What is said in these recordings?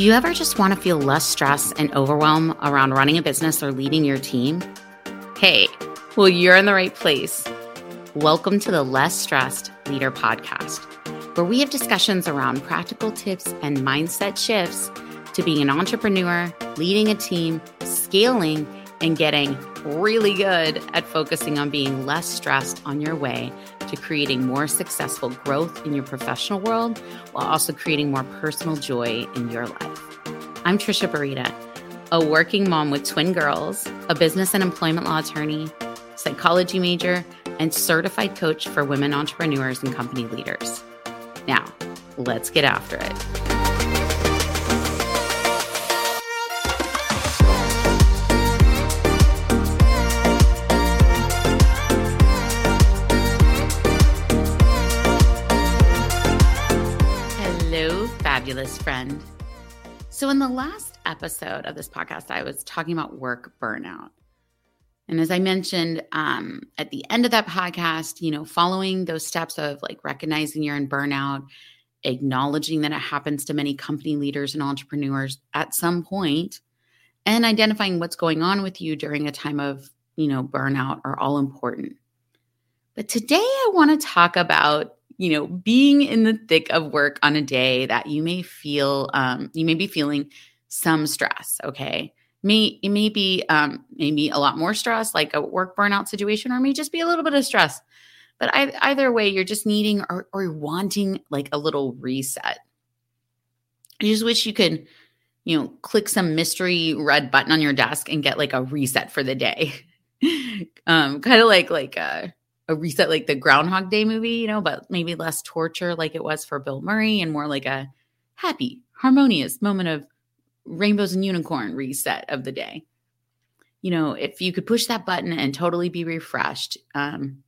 Do you ever just want to feel less stress and overwhelm around running a business or leading your team? Hey, well, you're in the right place. Welcome to the Less Stressed Leader Podcast, where we have discussions around practical tips and mindset shifts to being an entrepreneur, leading a team, scaling, and getting really good at focusing on being less stressed on your way to creating more successful growth in your professional world while also creating more personal joy in your life. I'm Trisha Barita, a working mom with twin girls, a business and employment law attorney, psychology major, and certified coach for women entrepreneurs and company leaders. Now, let's get after it. Fabulous friend. So, in the last episode of this podcast, I was talking about work burnout. And as I mentioned um, at the end of that podcast, you know, following those steps of like recognizing you're in burnout, acknowledging that it happens to many company leaders and entrepreneurs at some point, and identifying what's going on with you during a time of, you know, burnout are all important. But today I want to talk about you know, being in the thick of work on a day that you may feel, um, you may be feeling some stress. Okay. May, it may be um, maybe a lot more stress, like a work burnout situation, or may just be a little bit of stress. But I, either way, you're just needing or, or wanting like a little reset. I just wish you could, you know, click some mystery red button on your desk and get like a reset for the day. um, kind of like like a uh, a reset like the Groundhog Day movie, you know, but maybe less torture like it was for Bill Murray and more like a happy, harmonious moment of rainbows and unicorn reset of the day. You know, if you could push that button and totally be refreshed, um,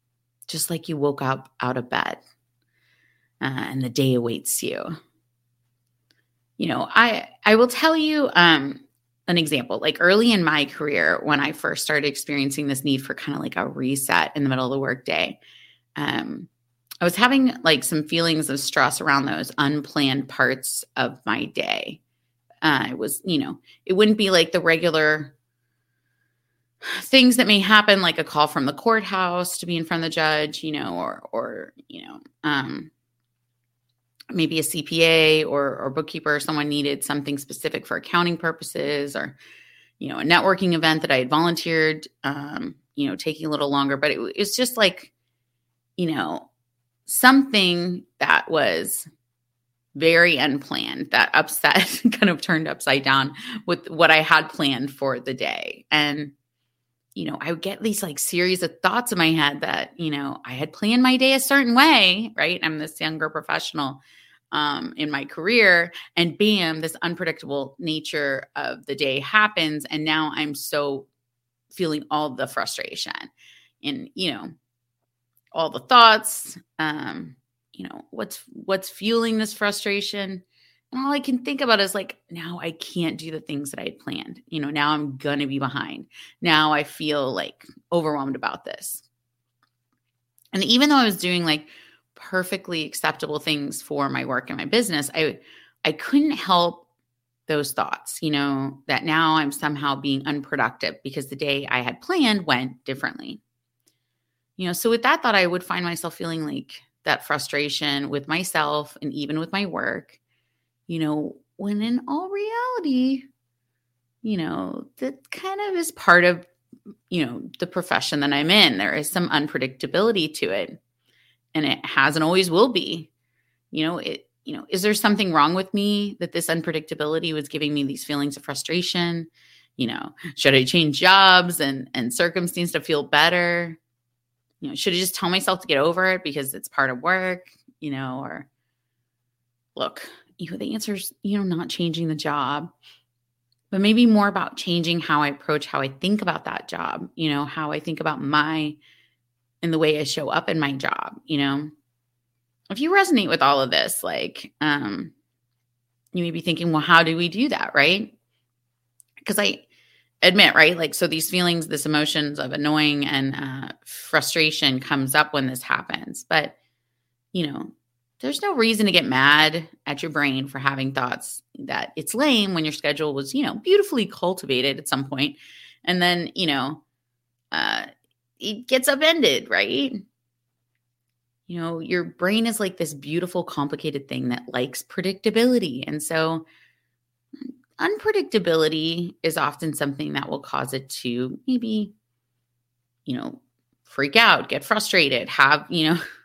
just like you woke up out of bed uh, and the day awaits you. You know, I I will tell you um, an example. Like early in my career when i first started experiencing this need for kind of like a reset in the middle of the workday um, i was having like some feelings of stress around those unplanned parts of my day. Uh, it was you know it wouldn't be like the regular things that may happen like a call from the courthouse to be in front of the judge you know or or you know um maybe a CPA or, or bookkeeper, or someone needed something specific for accounting purposes, or you know, a networking event that I had volunteered, um, you know, taking a little longer. But it, it was just like, you know, something that was very unplanned that upset kind of turned upside down with what I had planned for the day. And, you know, I would get these like series of thoughts in my head that, you know, I had planned my day a certain way, right? I'm this younger professional um, in my career. And bam, this unpredictable nature of the day happens. And now I'm so feeling all the frustration and, you know, all the thoughts, um, you know, what's what's fueling this frustration. And all I can think about is like, now I can't do the things that I had planned. You know, now I'm going to be behind. Now I feel like overwhelmed about this. And even though I was doing like perfectly acceptable things for my work and my business, I I couldn't help those thoughts, you know, that now I'm somehow being unproductive because the day I had planned went differently. You know, so with that thought, I would find myself feeling like that frustration with myself and even with my work, you know, when in all reality, you know, that kind of is part of, you know, the profession that I'm in. There is some unpredictability to it and it has and always will be. You know, it you know, is there something wrong with me that this unpredictability was giving me these feelings of frustration? You know, should I change jobs and and circumstance to feel better? You know, should I just tell myself to get over it because it's part of work, you know, or look, you know, the answer is, you know, not changing the job, but maybe more about changing how I approach how I think about that job, you know, how I think about my and the way I show up in my job, you know? If you resonate with all of this, like, um, you may be thinking, well, how do we do that, right? Because I admit, right? Like, so these feelings, this emotions of annoying and uh, frustration comes up when this happens. But, you know, there's no reason to get mad at your brain for having thoughts that it's lame when your schedule was, you know, beautifully cultivated at some point, and then you know, uh, it gets upended, right? You know, your brain is like this beautiful, complicated thing that likes predictability, and so unpredictability is often something that will cause it to maybe, you know, freak out, get frustrated, have, you know,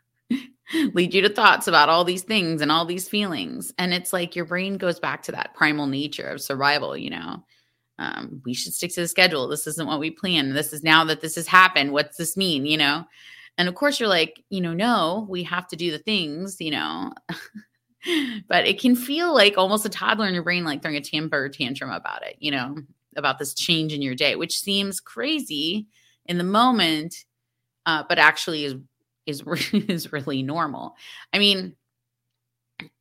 lead you to thoughts about all these things and all these feelings. And it's like your brain goes back to that primal nature of survival, you know. Um, we should stick to the schedule. This isn't what we planned. This is now that this has happened. What's this mean? You know? And of course, you're like, you know, no, we have to do the things, you know. but it can feel like almost a toddler in your brain, like throwing a temper tantrum about it, you know, about this change in your day, which seems crazy in the moment, uh, but actually is is is really normal. I mean,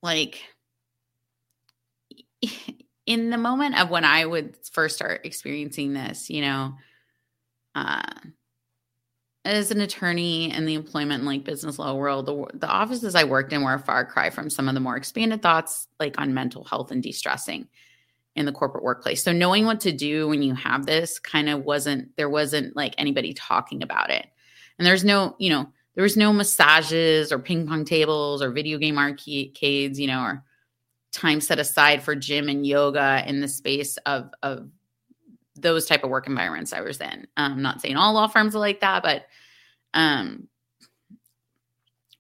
like in the moment of when I would first start experiencing this, you know, uh, as an attorney in the employment and like business law world, the, the offices I worked in were a far cry from some of the more expanded thoughts like on mental health and de-stressing in the corporate workplace. So knowing what to do when you have this kind of wasn't there wasn't like anybody talking about it. And there's no, you know, there was no massages or ping pong tables or video game arcades, you know, or time set aside for gym and yoga in the space of of those type of work environments I was in. I'm um, not saying all law firms are like that, but um,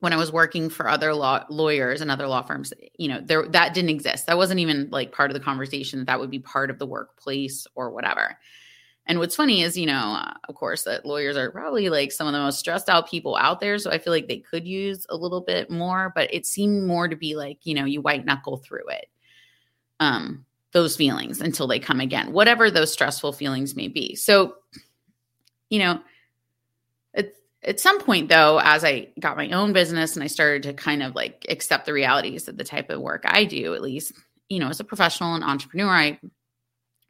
when I was working for other law lawyers and other law firms, you know, there that didn't exist. That wasn't even like part of the conversation. That, that would be part of the workplace or whatever. And what's funny is, you know, uh, of course, that lawyers are probably like some of the most stressed out people out there. So I feel like they could use a little bit more, but it seemed more to be like, you know, you white knuckle through it. Um, those feelings until they come again, whatever those stressful feelings may be. So, you know, at, at some point though, as I got my own business and I started to kind of like accept the realities of the type of work I do, at least, you know, as a professional and entrepreneur, I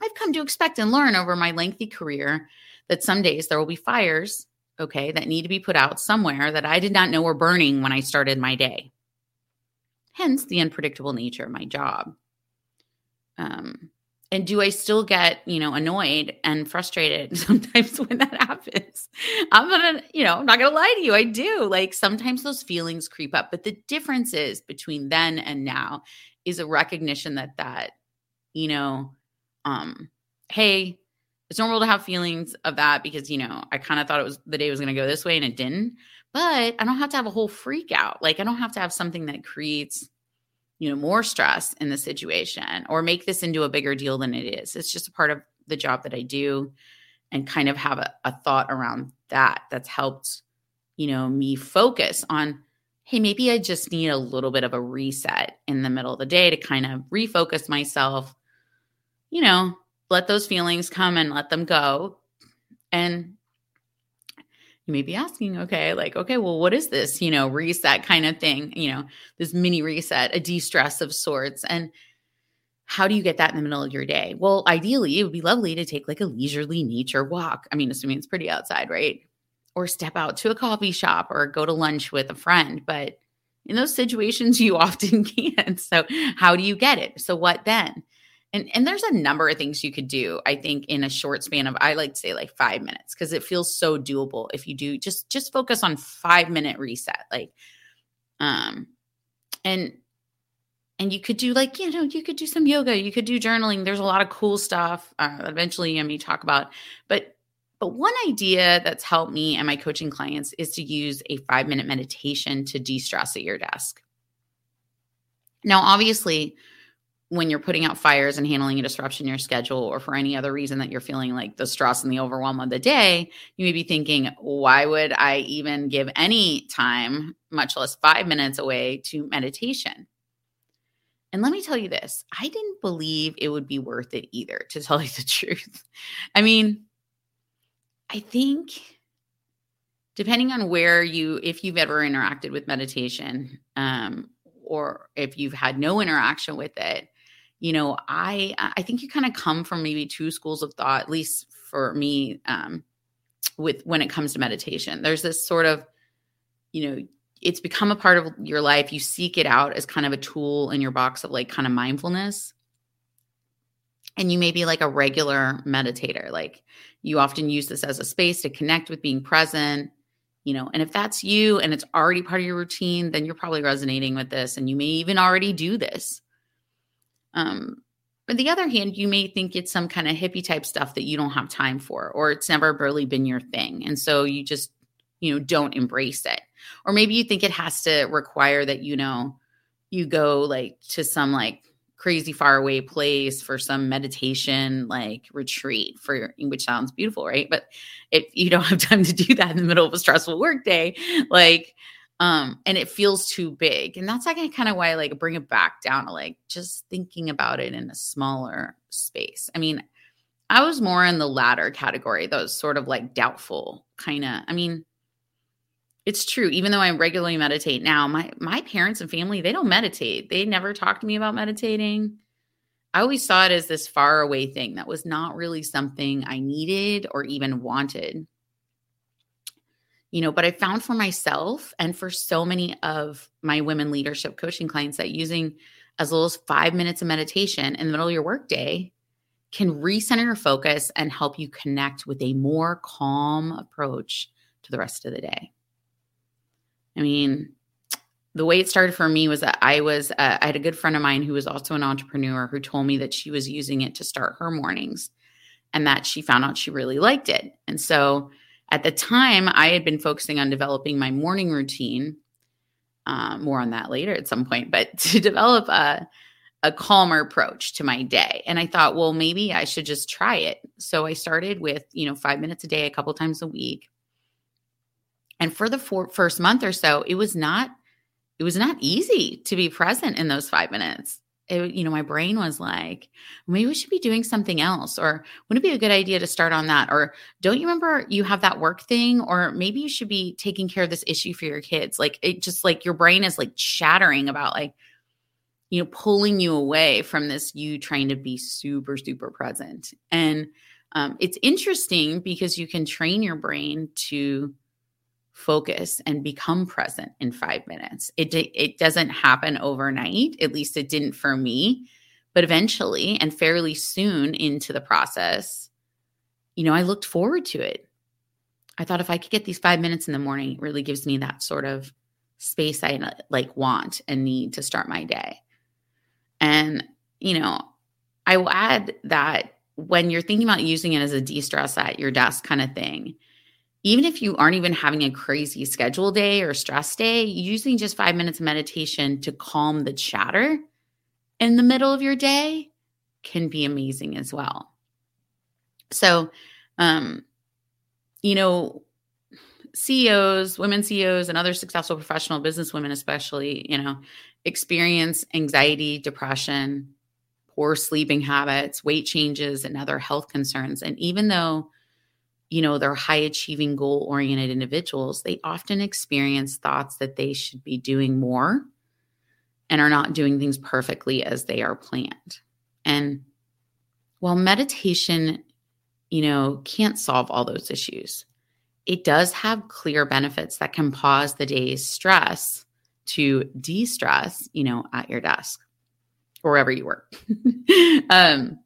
I've come to expect and learn over my lengthy career that some days there will be fires, okay, that need to be put out somewhere that I did not know were burning when I started my day. Hence the unpredictable nature of my job. Um, and do I still get, you know, annoyed and frustrated sometimes when that happens? I'm gonna, you know, I'm not gonna lie to you. I do. Like sometimes those feelings creep up, but the difference is between then and now is a recognition that that, you know, um, hey, it's normal to have feelings of that because you know I kind of thought it was the day was going to go this way and it didn't. But I don't have to have a whole freak out. Like I don't have to have something that creates you know more stress in the situation or make this into a bigger deal than it is. It's just a part of the job that I do and kind of have a, a thought around that that's helped you know me focus on hey maybe I just need a little bit of a reset in the middle of the day to kind of refocus myself you know, let those feelings come and let them go. And you may be asking, okay, like, okay, well, what is this, you know, reset kind of thing, you know, this mini reset, a de stress of sorts. And how do you get that in the middle of your day? Well, ideally, it would be lovely to take like a leisurely nature walk. I mean, assuming it's pretty outside, right? Or step out to a coffee shop or go to lunch with a friend. But in those situations, you often can't. So, how do you get it? So, what then? And and there's a number of things you could do, I think, in a short span of I like to say like five minutes because it feels so doable if you do just just focus on five minute reset. Like um and and you could do like you know you could do some yoga you could do journaling there's a lot of cool stuff uh, eventually i may talk about but but one idea that's helped me and my coaching clients is to use a five minute meditation to de-stress at your desk now obviously when you're putting out fires and handling a disruption in your schedule or for any other reason that you're feeling like the stress and the overwhelm of the day, you may be thinking, why would I even give any time, much less five minutes away to meditation? And let me tell you this I didn't believe it would be worth it either, to tell you the truth. I mean, I think depending on where you, if you've ever interacted with meditation, um, or if you've had no interaction with it, you know i i think you kind of come from maybe two schools of thought at least for me um with when it comes to meditation there's this sort of you know it's become a part of your life. You seek it out as kind of a tool in your box of like kind of mindfulness. And you may be like a regular meditator. Like you often use this as a space to connect with being present, you know. And if that's you and it's already part of your routine, then you're probably resonating with this and you may even already do this. Um, on the other hand, you may think it's some kind of hippie type stuff that you don't have time for, or it's never really been your thing. And so you just, you know, don't embrace it. Or maybe you think it has to require that, you know, you go like to some like crazy far away place for some meditation like retreat for which sounds beautiful right but if you don't have time to do that in the middle of a stressful workday like um and it feels too big and that's like kind of why i like bring it back down to like just thinking about it in a smaller space. I mean i was more in the latter category those sort of like doubtful kind of i mean it's true even though i regularly meditate now my my parents and family they don't meditate. They never talked to me about meditating. I always saw it as this far away thing that was not really something i needed or even wanted you know but i found for myself and for so many of my women leadership coaching clients that using as little as five minutes of meditation in the middle of your workday can recenter your focus and help you connect with a more calm approach to the rest of the day I mean, the way it started for me was that I was, uh, I had a good friend of mine who was also an entrepreneur who told me that she was using it to start her mornings and that she found out she really liked it. And so at the time, I had been focusing on developing my morning routine. Uh, more on that later at some point, but to develop a, a calmer approach to my day. And I thought, well, maybe I should just try it. So I started with, you know, five minutes a day, a couple times a week. And for the first month or so, it was not it was not easy to be present in those 5 minutes. It, you know, my brain was like, maybe we should be doing something else, or wouldn't it be a good idea to start on that? Or don't you remember you have that work thing? Or maybe you should be taking care of this issue for your kids. Like it just like your brain is like chattering about like, you know, pulling you away from this you trying to be super, super present. And um, it's interesting because you can train your brain to focus and become present in five minutes. It, it doesn't happen overnight, at least it didn't for me. But eventually and fairly soon into the process, you know, I looked forward to it. I thought if I could get these five minutes in the morning, it really gives me that sort of space I like want and need to start my day. And, you know, I will add that when you're thinking about using it as a de stress at your desk kind of thing, even if you aren't even having a crazy schedule day or stress day, using just five minutes of meditation to calm the chatter in the middle of your day can be amazing as well. So, um, you know, CEOs, women CEOs, and other successful professional business women, especially, you know, experience anxiety, depression, poor sleeping habits, weight changes, and other health concerns. And even though you know, they're high achieving, goal oriented individuals, they often experience thoughts that they should be doing more and are not doing things perfectly as they are planned. And while meditation, you know, can't solve all those issues, it does have clear benefits that can pause the day's stress to de stress, you know, at your desk or wherever you work. um,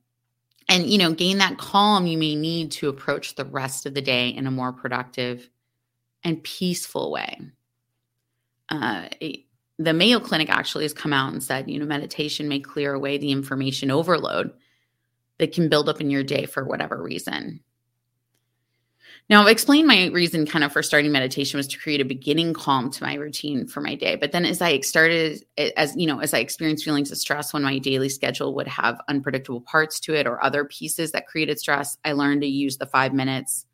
and you know gain that calm you may need to approach the rest of the day in a more productive and peaceful way. Uh, the mayo clinic actually has come out and said you know meditation may clear away the information overload that can build up in your day for whatever reason now, I've explained my reason kind of for starting meditation was to create a beginning calm to my routine for my day. But then as I started, as you know, as I experienced feelings of stress when my daily schedule would have unpredictable parts to it or other pieces that created stress, I learned to use the five minutes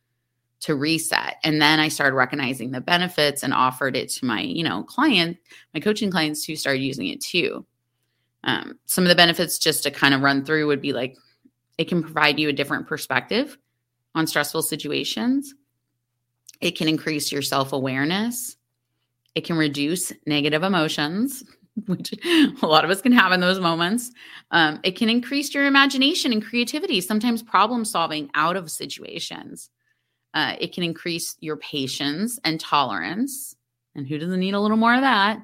to reset. And then I started recognizing the benefits and offered it to my, you know, client, my coaching clients who started using it too. Um, some of the benefits just to kind of run through would be like it can provide you a different perspective on stressful situations. It can increase your self awareness. It can reduce negative emotions, which a lot of us can have in those moments. Um, it can increase your imagination and creativity, sometimes problem solving out of situations. Uh, it can increase your patience and tolerance And who doesn't need a little more of that?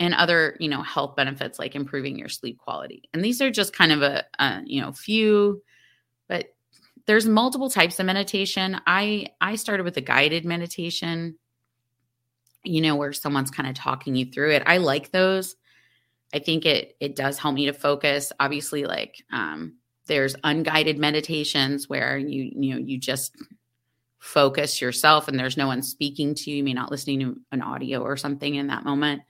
And other, you know, health benefits like improving your sleep quality. And these are just kind of a, a you know, few, there's multiple types of meditation. I I started with a guided meditation, you know, where someone's kind of talking you through it. I like those. I think it it does help me to focus. Obviously, like um, there's unguided meditations where you you know you just focus yourself and there's no one speaking to you. You may not listening to an audio or something in that moment,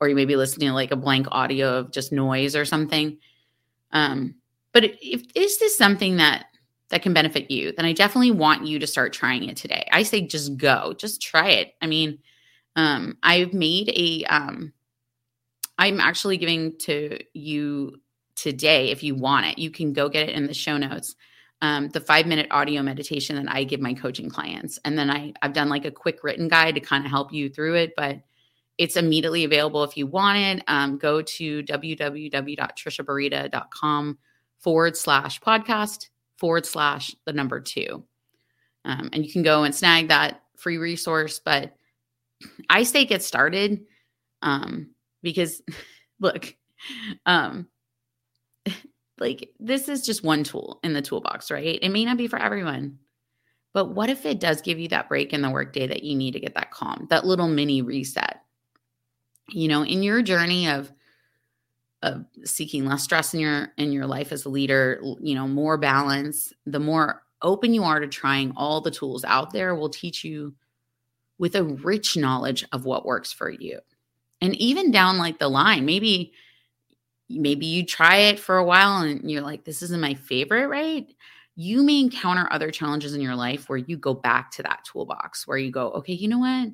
or you may be listening to like a blank audio of just noise or something. Um, but if is this something that that can benefit you, then I definitely want you to start trying it today. I say just go, just try it. I mean, um, I've made a um, I'm actually giving to you today if you want it. You can go get it in the show notes um, the five minute audio meditation that I give my coaching clients. And then I, I've done like a quick written guide to kind of help you through it, but it's immediately available if you want it. Um, go to www.trishabarita.com forward slash podcast forward slash the number two. Um, and you can go and snag that free resource. But I say get started um, because, look, um, like this is just one tool in the toolbox, right? It may not be for everyone. But what if it does give you that break in the workday that you need to get that calm, that little mini reset? You know, in your journey of of seeking less stress in your in your life as a leader, you know, more balance, the more open you are to trying all the tools out there will teach you with a rich knowledge of what works for you. And even down like the line, maybe maybe you try it for a while and you're like, this isn't my favorite, right? You may encounter other challenges in your life where you go back to that toolbox where you go, okay, you know what?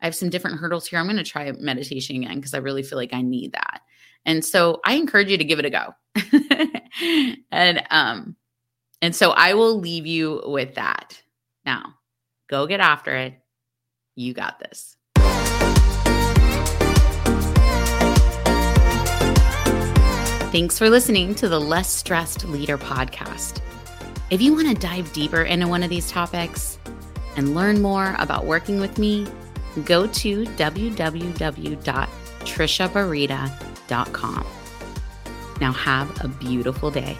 I have some different hurdles here. I'm going to try meditation again because I really feel like I need that. And so I encourage you to give it a go. and um and so I will leave you with that. Now, go get after it. You got this. Thanks for listening to the Less Stressed Leader podcast. If you want to dive deeper into one of these topics and learn more about working with me, go to www.trishabarita.com. Now, have a beautiful day.